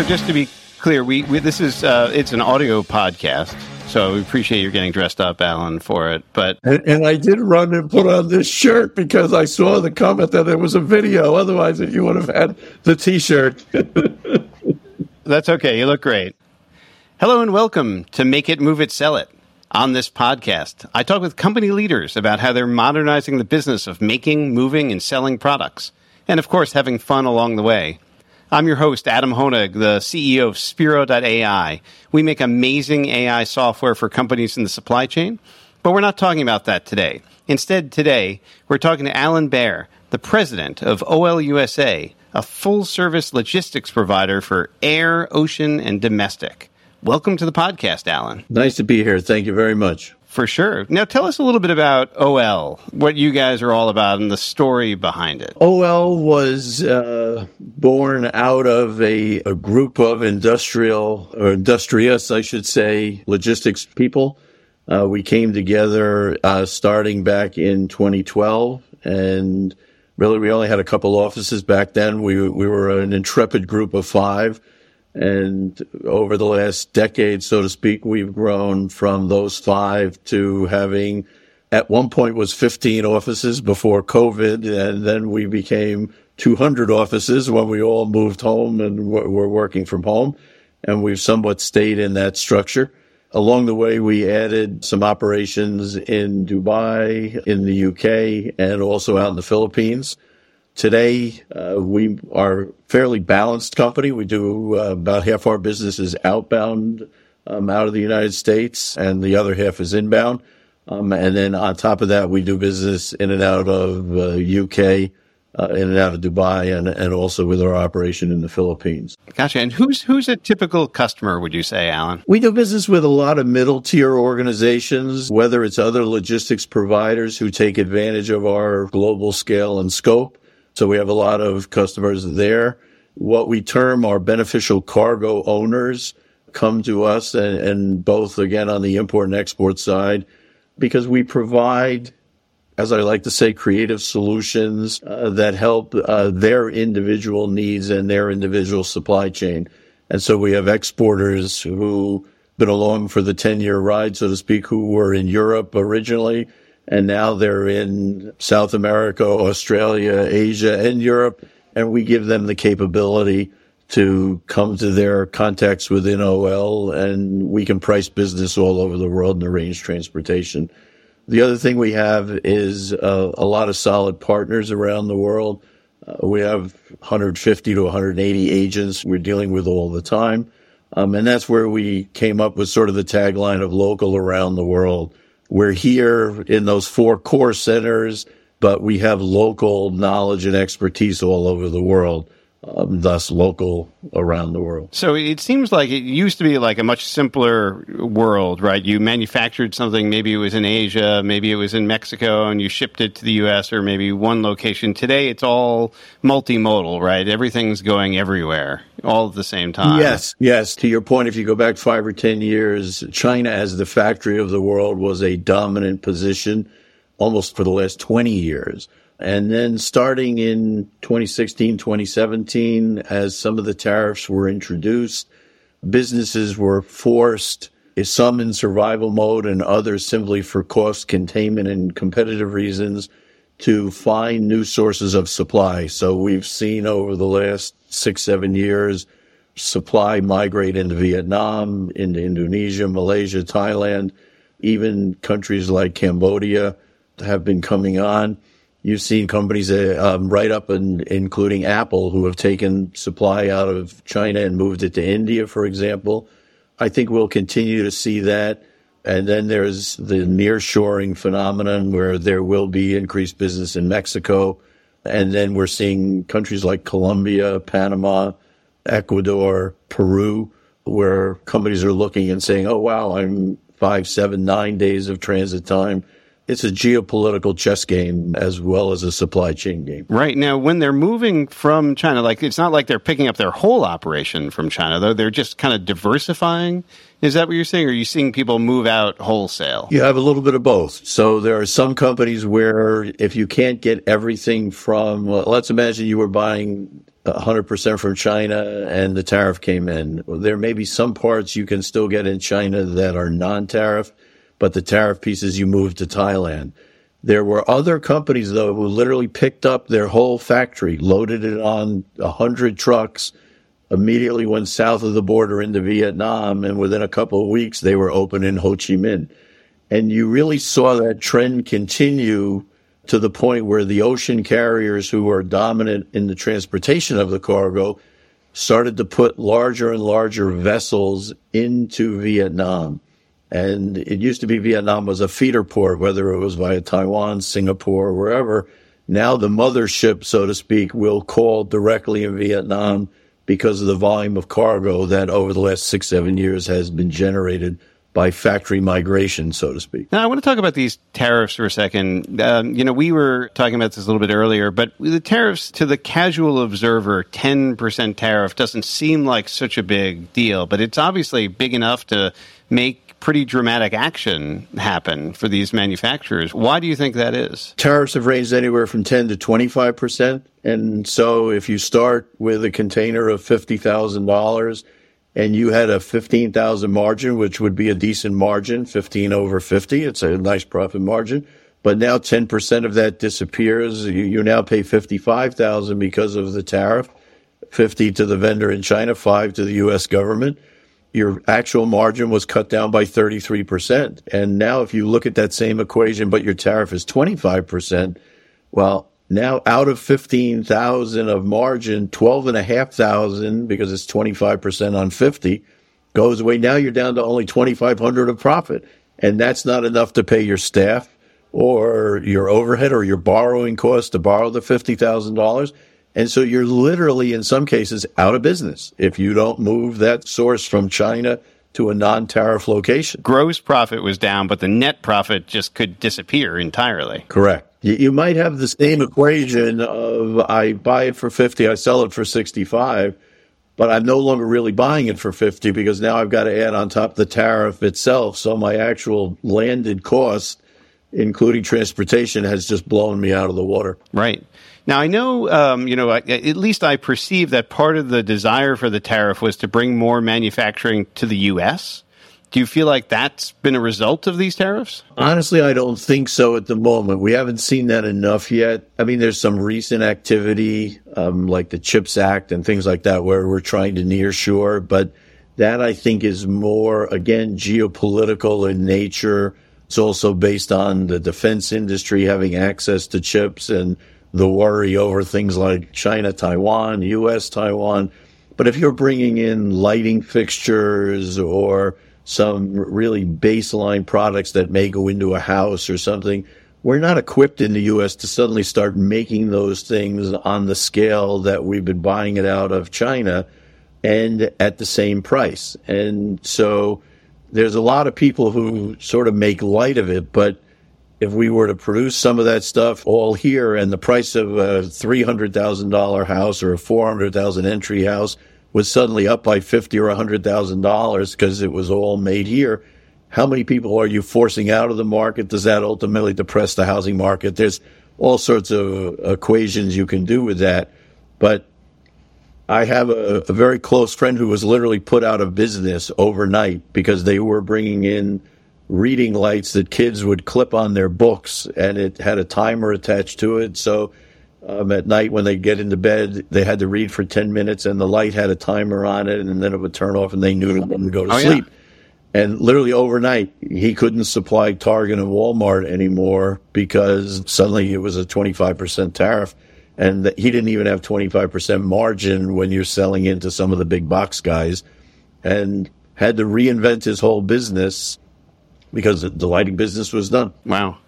so just to be clear, we, we this is uh, it's an audio podcast, so we appreciate you getting dressed up, Alan, for it. But and, and, I did run and put on this shirt because I saw the comment that there was a video. Otherwise, if you would have had the T-shirt. That's okay. You look great. Hello and welcome to Make It, Move It, Sell It. On this podcast, I talk with company leaders about how they're modernizing the business of making, moving, and selling products, and of course, having fun along the way. I'm your host, Adam Honig, the CEO of Spiro.ai. We make amazing AI software for companies in the supply chain, but we're not talking about that today. Instead, today, we're talking to Alan Baer, the president of OL USA, a full service logistics provider for air, ocean, and domestic. Welcome to the podcast, Alan. Nice to be here. Thank you very much. For sure. Now, tell us a little bit about OL, what you guys are all about, and the story behind it. OL was uh, born out of a, a group of industrial, or industrious, I should say, logistics people. Uh, we came together uh, starting back in 2012, and really we only had a couple offices back then. We, we were an intrepid group of five and over the last decade, so to speak, we've grown from those five to having at one point was 15 offices before COVID. And then we became 200 offices when we all moved home and were working from home. And we've somewhat stayed in that structure. Along the way, we added some operations in Dubai, in the UK, and also out in the Philippines. Today, uh, we are a fairly balanced company. We do uh, about half our business is outbound um, out of the United States, and the other half is inbound. Um, and then on top of that, we do business in and out of uh, UK, uh, in and out of Dubai, and, and also with our operation in the Philippines. Gotcha. And who's who's a typical customer? Would you say, Alan? We do business with a lot of middle tier organizations, whether it's other logistics providers who take advantage of our global scale and scope so we have a lot of customers there. What we term our beneficial cargo owners come to us and, and both again on the import and export side because we provide as I like to say, creative solutions uh, that help uh, their individual needs and their individual supply chain. And so we have exporters who been along for the 10 year ride, so to speak, who were in Europe originally and now they're in South America, Australia, Asia, and Europe, and we give them the capability to come to their contacts within OL, and we can price business all over the world and arrange transportation. The other thing we have is uh, a lot of solid partners around the world. Uh, we have 150 to 180 agents we're dealing with all the time. Um, and that's where we came up with sort of the tagline of local around the world. We're here in those four core centers, but we have local knowledge and expertise all over the world. Um, thus local around the world. So it seems like it used to be like a much simpler world, right? You manufactured something, maybe it was in Asia, maybe it was in Mexico, and you shipped it to the U.S. or maybe one location. Today, it's all multimodal, right? Everything's going everywhere all at the same time. Yes, yes. To your point, if you go back five or ten years, China as the factory of the world was a dominant position almost for the last 20 years. And then starting in 2016, 2017, as some of the tariffs were introduced, businesses were forced, some in survival mode and others simply for cost containment and competitive reasons, to find new sources of supply. So we've seen over the last six, seven years, supply migrate into Vietnam, into Indonesia, Malaysia, Thailand, even countries like Cambodia have been coming on. You've seen companies uh, um, right up and including Apple who have taken supply out of China and moved it to India, for example. I think we'll continue to see that. And then there's the nearshoring phenomenon where there will be increased business in Mexico. And then we're seeing countries like Colombia, Panama, Ecuador, Peru, where companies are looking and saying, oh, wow, I'm five, seven, nine days of transit time it's a geopolitical chess game as well as a supply chain game. Right. Now, when they're moving from China, like it's not like they're picking up their whole operation from China, though. They're just kind of diversifying. Is that what you're saying? Or are you seeing people move out wholesale? You have a little bit of both. So there are some companies where if you can't get everything from, well, let's imagine you were buying 100% from China and the tariff came in. There may be some parts you can still get in China that are non tariff, but the tariff pieces you moved to Thailand. There were other companies, though, who literally picked up their whole factory, loaded it on 100 trucks, immediately went south of the border into Vietnam, and within a couple of weeks, they were open in Ho Chi Minh. And you really saw that trend continue to the point where the ocean carriers who are dominant in the transportation of the cargo started to put larger and larger vessels into Vietnam. And it used to be Vietnam was a feeder port, whether it was via Taiwan, Singapore, wherever. Now the mothership, so to speak, will call directly in Vietnam because of the volume of cargo that over the last six, seven years has been generated by factory migration, so to speak. Now, I want to talk about these tariffs for a second. Um, you know, we were talking about this a little bit earlier, but the tariffs to the casual observer, 10% tariff doesn't seem like such a big deal, but it's obviously big enough to make pretty dramatic action happen for these manufacturers. Why do you think that is? Tariffs have ranged anywhere from 10 to 25%. And so if you start with a container of $50,000, and you had a 15,000 margin, which would be a decent margin, 15 over 50. It's a nice profit margin. But now 10% of that disappears. You, you now pay 55,000 because of the tariff, 50 to the vendor in China, 5 to the US government. Your actual margin was cut down by 33%. And now if you look at that same equation, but your tariff is 25%, well, now out of 15,000 of margin, 12,500 because it's 25% on 50 goes away. Now you're down to only 2,500 of profit. And that's not enough to pay your staff or your overhead or your borrowing cost to borrow the $50,000. And so you're literally in some cases out of business if you don't move that source from China to a non-tariff location. Gross profit was down, but the net profit just could disappear entirely. Correct. You might have the same equation of I buy it for 50, I sell it for 65, but I'm no longer really buying it for 50 because now I've got to add on top the tariff itself. So my actual landed cost, including transportation, has just blown me out of the water. Right. Now I know, um, you know, at least I perceive that part of the desire for the tariff was to bring more manufacturing to the U.S. Do you feel like that's been a result of these tariffs? Honestly, I don't think so at the moment. We haven't seen that enough yet. I mean, there's some recent activity, um, like the CHIPS Act and things like that, where we're trying to near shore, but that I think is more, again, geopolitical in nature. It's also based on the defense industry having access to chips and the worry over things like China, Taiwan, US, Taiwan. But if you're bringing in lighting fixtures or some really baseline products that may go into a house or something. We're not equipped in the U.S. to suddenly start making those things on the scale that we've been buying it out of China and at the same price. And so there's a lot of people who sort of make light of it, but if we were to produce some of that stuff all here and the price of a $300,000 house or a 400,000 entry house was suddenly up by fifty or a hundred thousand dollars because it was all made here. How many people are you forcing out of the market? Does that ultimately depress the housing market? There's all sorts of equations you can do with that. But I have a, a very close friend who was literally put out of business overnight because they were bringing in reading lights that kids would clip on their books and it had a timer attached to it. So um, at night when they get into bed, they had to read for 10 minutes and the light had a timer on it and then it would turn off and they knew to go to oh, sleep. Yeah. And literally overnight, he couldn't supply Target and Walmart anymore because suddenly it was a 25% tariff. And he didn't even have 25% margin when you're selling into some of the big box guys and had to reinvent his whole business because the lighting business was done. Wow.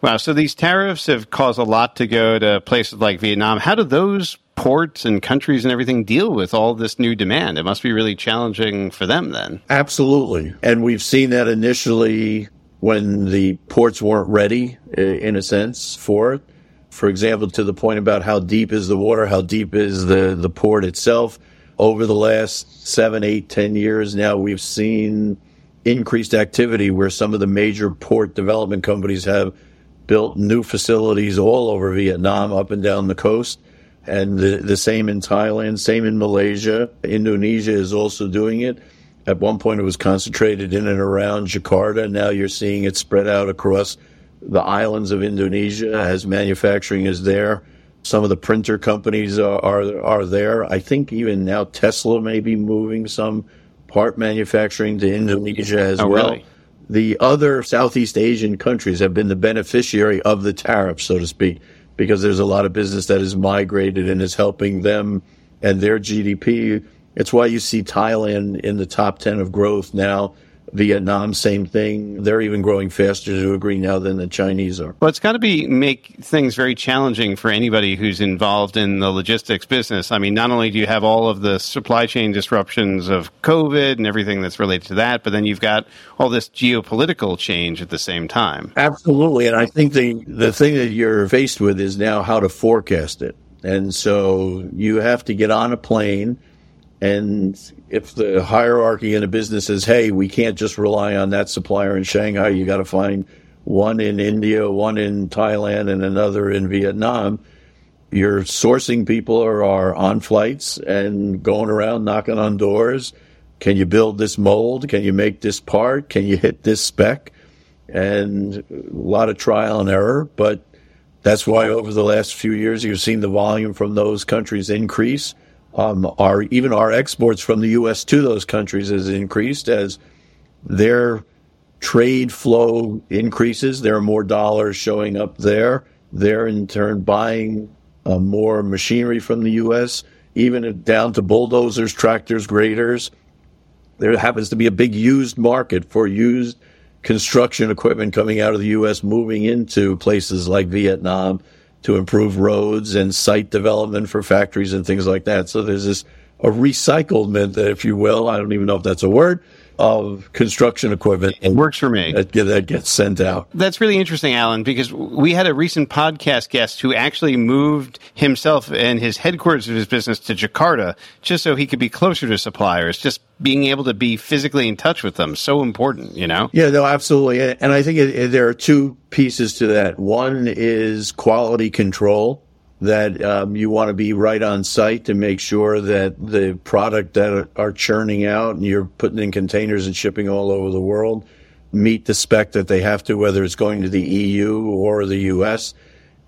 Wow. So these tariffs have caused a lot to go to places like Vietnam. How do those ports and countries and everything deal with all this new demand? It must be really challenging for them then. Absolutely. And we've seen that initially when the ports weren't ready, in a sense, for it. For example, to the point about how deep is the water, how deep is the, the port itself. Over the last seven, eight, ten years now, we've seen increased activity where some of the major port development companies have built new facilities all over Vietnam, up and down the coast. And the, the same in Thailand, same in Malaysia. Indonesia is also doing it. At one point, it was concentrated in and around Jakarta. Now you're seeing it spread out across the islands of Indonesia as manufacturing is there. Some of the printer companies are, are, are there. I think even now Tesla may be moving some part manufacturing to Indonesia as oh, well. Really? The other Southeast Asian countries have been the beneficiary of the tariff, so to speak, because there's a lot of business that is migrated and is helping them and their GDP. It's why you see Thailand in the top 10 of growth now Vietnam, same thing. They're even growing faster to agree now than the Chinese are. Well, it's got to be make things very challenging for anybody who's involved in the logistics business. I mean, not only do you have all of the supply chain disruptions of COVID and everything that's related to that, but then you've got all this geopolitical change at the same time. Absolutely, and I think the the thing that you're faced with is now how to forecast it. And so you have to get on a plane and if the hierarchy in a business is, hey, we can't just rely on that supplier in Shanghai, you got to find one in India, one in Thailand, and another in Vietnam. Your sourcing people are, are on flights and going around knocking on doors. Can you build this mold? Can you make this part? Can you hit this spec? And a lot of trial and error, but that's why over the last few years you've seen the volume from those countries increase um, our even our exports from the U.S. to those countries has increased as their trade flow increases. There are more dollars showing up there. They're in turn buying uh, more machinery from the U.S., even down to bulldozers, tractors, graders. There happens to be a big used market for used construction equipment coming out of the U.S., moving into places like Vietnam to improve roads and site development for factories and things like that. So there's this a recyclement, if you will. I don't even know if that's a word of construction equipment. It works for me. That, that gets sent out. That's really interesting, Alan, because we had a recent podcast guest who actually moved himself and his headquarters of his business to Jakarta just so he could be closer to suppliers. Just being able to be physically in touch with them so important, you know? Yeah, no, absolutely. And I think it, it, there are two pieces to that. One is quality control that um, you want to be right on site to make sure that the product that are churning out and you're putting in containers and shipping all over the world meet the spec that they have to, whether it's going to the EU or the US.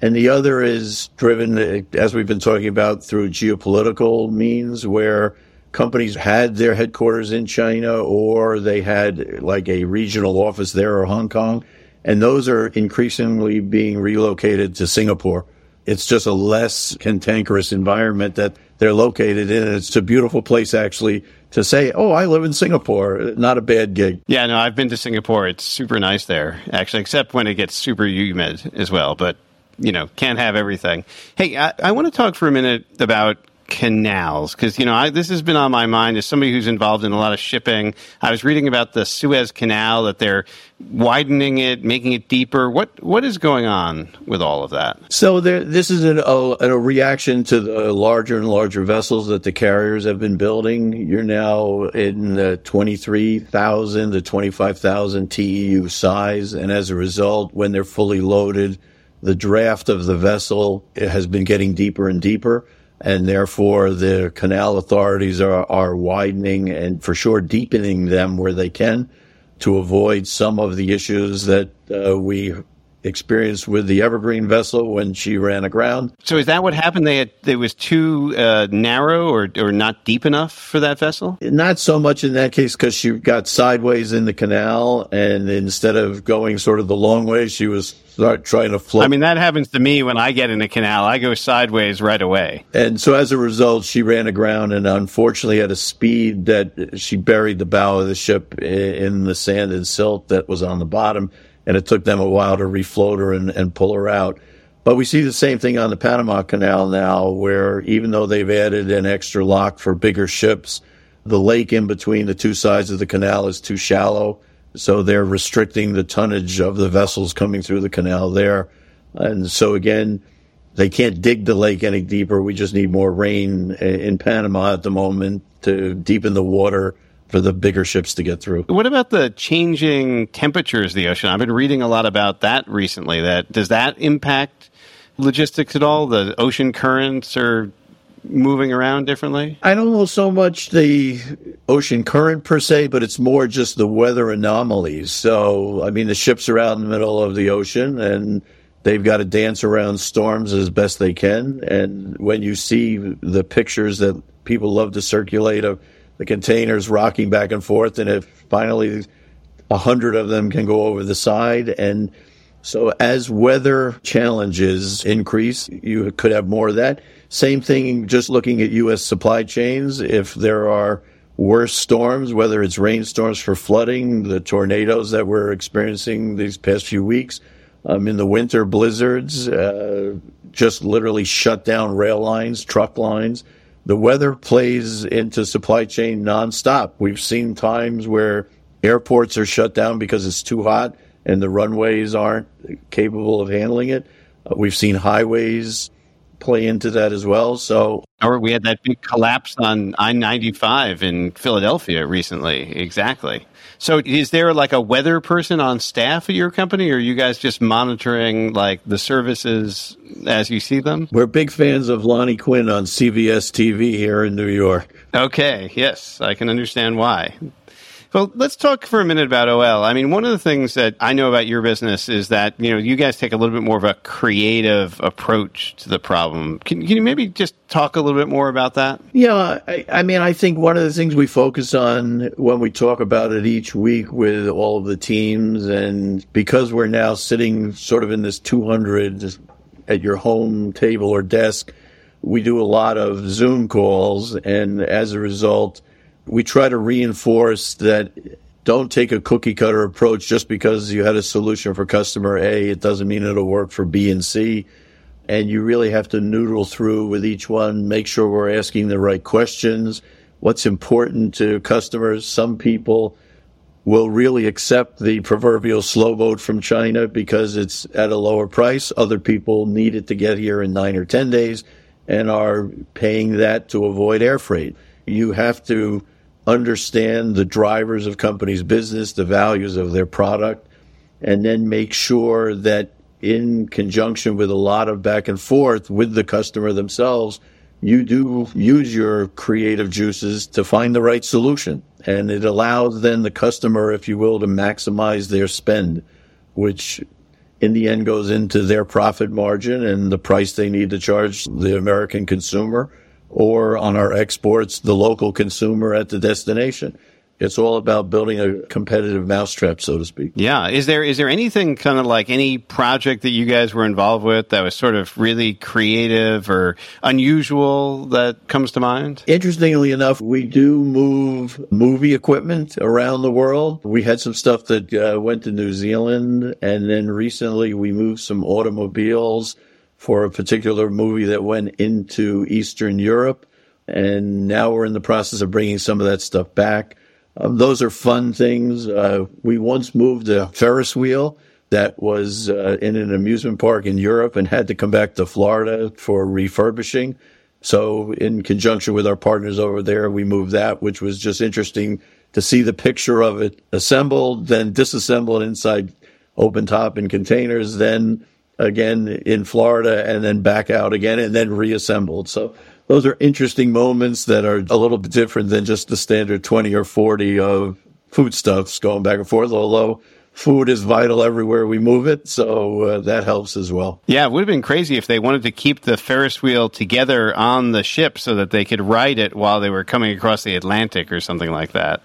And the other is driven, as we've been talking about, through geopolitical means where companies had their headquarters in China or they had like a regional office there or Hong Kong. And those are increasingly being relocated to Singapore it's just a less cantankerous environment that they're located in. It's a beautiful place actually to say, "Oh, I live in Singapore." Not a bad gig. Yeah, no, I've been to Singapore. It's super nice there, actually, except when it gets super humid as well. But you know, can't have everything. Hey, I, I want to talk for a minute about canals. Because you know I, this has been on my mind as somebody who's involved in a lot of shipping. I was reading about the Suez Canal that they're widening it making it deeper. What what is going on with all of that? So there, this is an, a, a, reaction to the larger and larger vessels that the carriers have been building. You're now in the 23,000 to 25,000 TEU size and as a result when they're fully loaded the draft of the vessel has been getting deeper and deeper and therefore the canal authorities are, are widening and for sure deepening them where they can to avoid some of the issues that uh, we experienced with the Evergreen vessel when she ran aground. So is that what happened? They had it was too uh, narrow or or not deep enough for that vessel? Not so much in that case because she got sideways in the canal, and instead of going sort of the long way, she was start trying to float. I mean, that happens to me when I get in a canal. I go sideways right away. And so as a result, she ran aground and unfortunately at a speed that she buried the bow of the ship in the sand and silt that was on the bottom and it took them a while to refloat her and, and pull her out. But we see the same thing on the Panama Canal now, where even though they've added an extra lock for bigger ships, the lake in between the two sides of the canal is too shallow. So they're restricting the tonnage of the vessels coming through the canal there. And so again, they can't dig the lake any deeper. We just need more rain in Panama at the moment to deepen the water for the bigger ships to get through. What about the changing temperatures of the ocean? I've been reading a lot about that recently. That does that impact logistics at all? The ocean currents are moving around differently? I don't know so much the ocean current per se, but it's more just the weather anomalies. So, I mean, the ships are out in the middle of the ocean and they've got to dance around storms as best they can. And when you see the pictures that people love to circulate of the containers rocking back and forth, and if finally a hundred of them can go over the side, and so as weather challenges increase, you could have more of that. Same thing, just looking at U.S. supply chains. If there are worse storms, whether it's rainstorms for flooding, the tornadoes that we're experiencing these past few weeks, um, in the winter blizzards, uh, just literally shut down rail lines, truck lines. The weather plays into supply chain nonstop. We've seen times where airports are shut down because it's too hot and the runways aren't capable of handling it. Uh, we've seen highways play into that as well. So, or we had that big collapse on I ninety five in Philadelphia recently. Exactly. So, is there like a weather person on staff at your company, or are you guys just monitoring like the services as you see them? We're big fans of Lonnie Quinn on CBS TV here in New York. Okay. Yes, I can understand why. Well, let's talk for a minute about OL. I mean, one of the things that I know about your business is that, you know, you guys take a little bit more of a creative approach to the problem. Can, can you maybe just talk a little bit more about that? Yeah, I, I, mean, I think one of the things we focus on when we talk about it each week with all of the teams, and because we're now sitting sort of in this 200 at your home table or desk, we do a lot of Zoom calls, and as a result, we try to reinforce that don't take a cookie cutter approach just because you had a solution for customer A. It doesn't mean it'll work for B and C. And you really have to noodle through with each one, make sure we're asking the right questions. What's important to customers? Some people will really accept the proverbial slow boat from China because it's at a lower price. Other people need it to get here in nine or 10 days and are paying that to avoid air freight. You have to understand the drivers of companies' business, the values of their product, and then make sure that in conjunction with a lot of back and forth with the customer themselves, you do use your creative juices to find the right solution. And it allows then the customer, if you will, to maximize their spend, which in the end goes into their profit margin and the price they need to charge the American consumer or on our exports, the local consumer at the destination. It's all about building a competitive mousetrap, so to speak. Yeah. Is there is there anything kind of like any project that you guys were involved with that was sort of really creative or unusual that comes to mind? Interestingly enough, we do move movie equipment around the world. We had some stuff that uh, went to New Zealand, and then recently we moved some automobiles for a particular movie that went into Eastern Europe. And now we're in the process of bringing some of that stuff back. Um, those are fun things. Uh, we once moved a Ferris wheel that was uh, in an amusement park in Europe and had to come back to Florida for refurbishing. So, in conjunction with our partners over there, we moved that, which was just interesting to see the picture of it assembled, then disassembled inside open top and containers, then again in Florida and then back out again and then reassembled. So those are interesting moments that are a little bit different than just the standard 20 or 40 of foodstuffs going back and forth, although food is vital everywhere we move it, so uh, that helps as well. Yeah, it would have been crazy if they wanted to keep the Ferris wheel together on the ship so that they could ride it while they were coming across the Atlantic or something like that.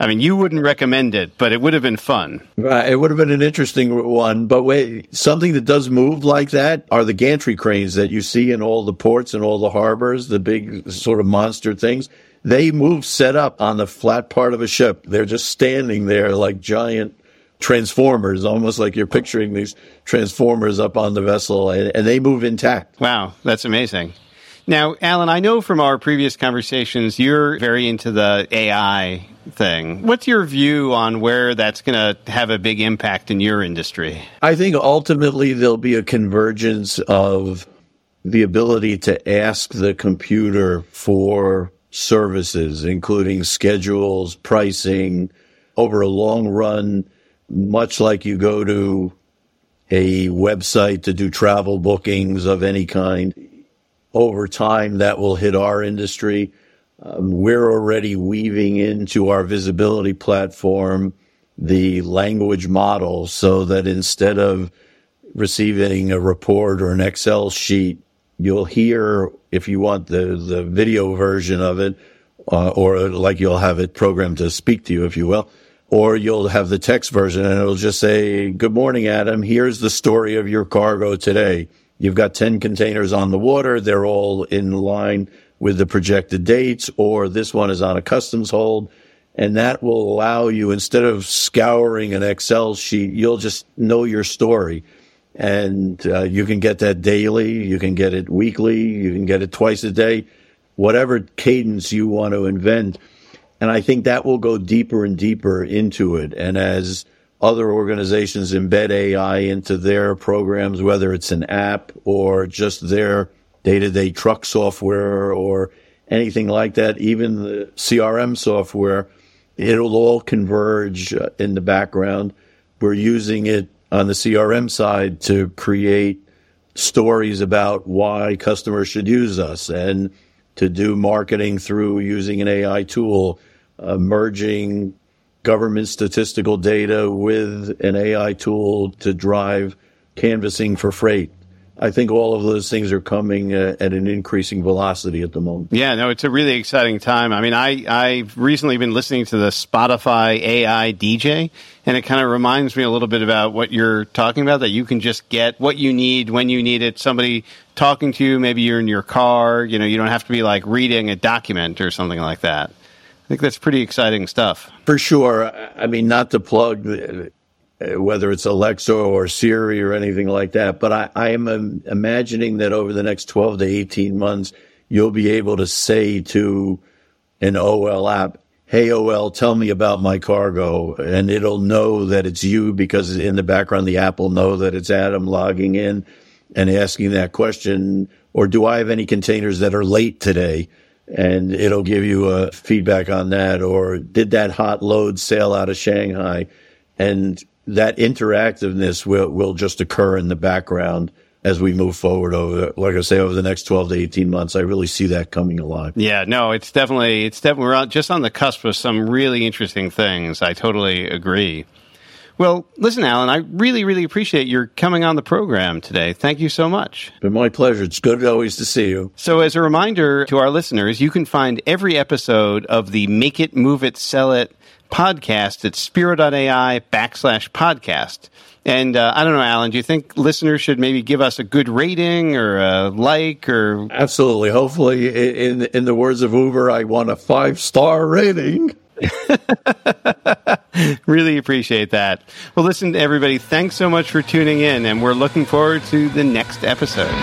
I mean, you wouldn't recommend it, but it would have been fun. Right. It would have been an interesting one. But wait, something that does move like that are the gantry cranes that you see in all the ports and all the harbors, the big sort of monster things. They move set up on the flat part of a ship. They're just standing there like giant transformers, almost like you're picturing these transformers up on the vessel, and, and they move intact. Wow, that's amazing. Now, Alan, I know from our previous conversations you're very into the AI thing. What's your view on where that's going to have a big impact in your industry? I think ultimately there'll be a convergence of the ability to ask the computer for services, including schedules, pricing over a long run, much like you go to a website to do travel bookings of any kind. Over time, that will hit our industry. Um, we're already weaving into our visibility platform the language model so that instead of receiving a report or an Excel sheet, you'll hear, if you want the, the video version of it, uh, or like you'll have it programmed to speak to you, if you will, or you'll have the text version and it'll just say, Good morning, Adam. Here's the story of your cargo today. You've got 10 containers on the water. They're all in line with the projected dates, or this one is on a customs hold. And that will allow you, instead of scouring an Excel sheet, you'll just know your story. And uh, you can get that daily, you can get it weekly, you can get it twice a day, whatever cadence you want to invent. And I think that will go deeper and deeper into it. And as other organizations embed AI into their programs, whether it's an app or just their day to day truck software or anything like that, even the CRM software, it'll all converge uh, in the background. We're using it on the CRM side to create stories about why customers should use us and to do marketing through using an AI tool, uh, merging government statistical data with an AI tool to drive canvassing for freight. I think all of those things are coming uh, at an increasing velocity at the moment. Yeah, no, it's a really exciting time. I mean, I, I've recently been listening to the Spotify AI DJ, and it kind of reminds me a little bit about what you're talking about that you can just get what you need when you need it. Somebody talking to you, maybe you're in your car, you know, you don't have to be like reading a document or something like that. I think that's pretty exciting stuff. For sure. I mean, not to plug uh, whether it's Alexa or Siri or anything like that. But I, I am um, imagining that over the next 12 to 18 months, you'll be able to say to an OL app, Hey, OL, tell me about my cargo. And it'll know that it's you because in the background, the app will know that it's Adam logging in and asking that question. Or do I have any containers that are late today? And it'll give you a feedback on that. Or did that hot load sail out of Shanghai? And that interactiveness will, will just occur in the background as we move forward over, like I say, over the next 12 to 18 months. I really see that coming alive. Yeah, no, it's definitely, it's definitely, we're just on the cusp of some really interesting things. I totally agree. Well, listen, Alan, I really, really appreciate your coming on the program today. Thank you so much. It's Been my pleasure. It's good always to see you. So, as a reminder to our listeners, you can find every episode of the Make It, Move It, Sell It podcast at spiro.ai backslash podcast. And uh, I don't know, Alan, do you think listeners should maybe give us a good rating or a like or? Absolutely. Hopefully, in, in the words of Uber, I want a five star rating. really appreciate that. Well, listen, everybody, thanks so much for tuning in, and we're looking forward to the next episode.